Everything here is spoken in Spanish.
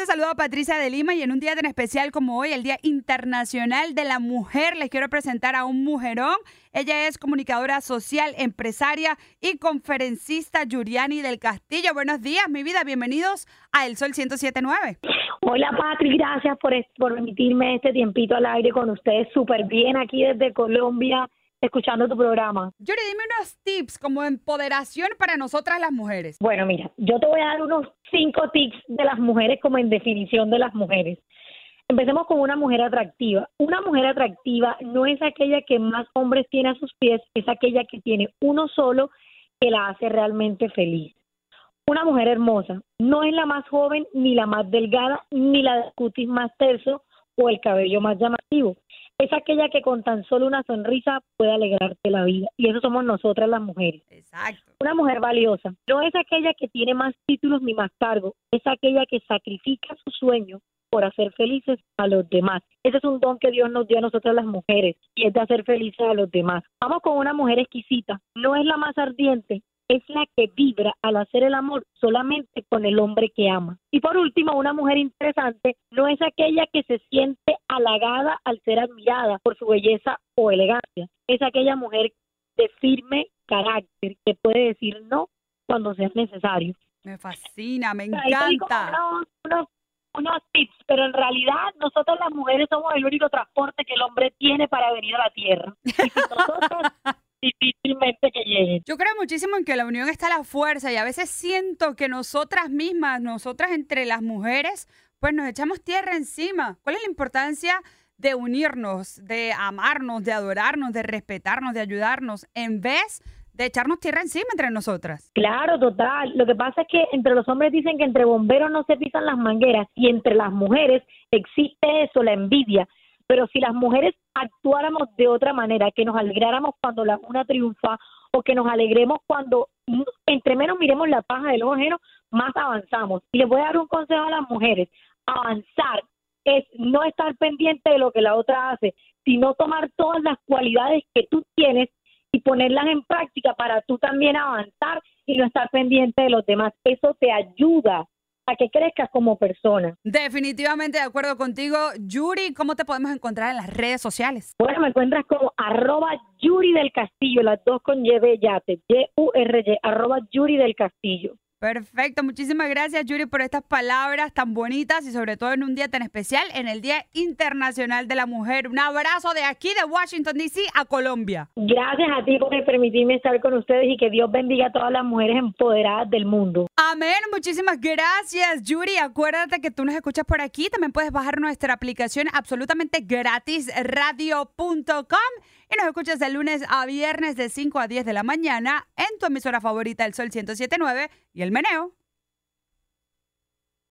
te saluda Patricia de Lima y en un día tan especial como hoy, el Día Internacional de la Mujer, les quiero presentar a un mujerón. Ella es comunicadora social, empresaria y conferencista Yuriani del Castillo. Buenos días, mi vida. Bienvenidos a El Sol 1079. Hola, Patri. Gracias por, por permitirme este tiempito al aire con ustedes. Súper bien aquí desde Colombia escuchando tu programa. Yuri, dime unos tips como empoderación para nosotras las mujeres. Bueno, mira, yo te voy a dar unos cinco tips de las mujeres como en definición de las mujeres. Empecemos con una mujer atractiva. Una mujer atractiva no es aquella que más hombres tiene a sus pies, es aquella que tiene uno solo que la hace realmente feliz. Una mujer hermosa no es la más joven, ni la más delgada, ni la de cutis más terso o el cabello más llamativo es aquella que con tan solo una sonrisa puede alegrarte la vida. Y eso somos nosotras las mujeres. Exacto. Una mujer valiosa. No es aquella que tiene más títulos ni más cargos. Es aquella que sacrifica su sueño por hacer felices a los demás. Ese es un don que Dios nos dio a nosotras las mujeres y es de hacer felices a los demás. Vamos con una mujer exquisita. No es la más ardiente, es la que vibra al hacer el amor solamente con el hombre que ama. Y por último, una mujer interesante no es aquella que se siente halagada al ser admirada por su belleza o elegancia, es aquella mujer de firme carácter que puede decir no cuando sea necesario. Me fascina, me encanta. Unos, unos, tips, pero en realidad nosotros las mujeres somos el único transporte que el hombre tiene para venir a la tierra. Y nosotros Yo creo muchísimo en que la unión está la fuerza y a veces siento que nosotras mismas, nosotras entre las mujeres, pues nos echamos tierra encima. ¿Cuál es la importancia de unirnos, de amarnos, de adorarnos, de respetarnos, de ayudarnos, en vez de echarnos tierra encima entre nosotras? Claro, total. Lo que pasa es que entre los hombres dicen que entre bomberos no se pisan las mangueras y entre las mujeres existe eso, la envidia. Pero si las mujeres actuáramos de otra manera, que nos alegráramos cuando la una triunfa o que nos alegremos cuando entre menos miremos la paja del ojo más avanzamos. Y les voy a dar un consejo a las mujeres. Avanzar es no estar pendiente de lo que la otra hace, sino tomar todas las cualidades que tú tienes y ponerlas en práctica para tú también avanzar y no estar pendiente de los demás. Eso te ayuda que crezcas como persona. Definitivamente de acuerdo contigo. Yuri, ¿cómo te podemos encontrar en las redes sociales? Bueno, me encuentras como arroba Yuri del Castillo, las dos con Y de yate, Y-U-R-Y, arroba Yuri del Castillo. Perfecto, muchísimas gracias Yuri por estas palabras tan bonitas y sobre todo en un día tan especial, en el Día Internacional de la Mujer. Un abrazo de aquí de Washington, D.C. a Colombia. Gracias a ti por permitirme estar con ustedes y que Dios bendiga a todas las mujeres empoderadas del mundo. Amén, muchísimas gracias Yuri. Acuérdate que tú nos escuchas por aquí, también puedes bajar nuestra aplicación absolutamente gratis radio.com y nos escuchas de lunes a viernes de 5 a 10 de la mañana en tu emisora favorita El Sol 1079 y El Meneo.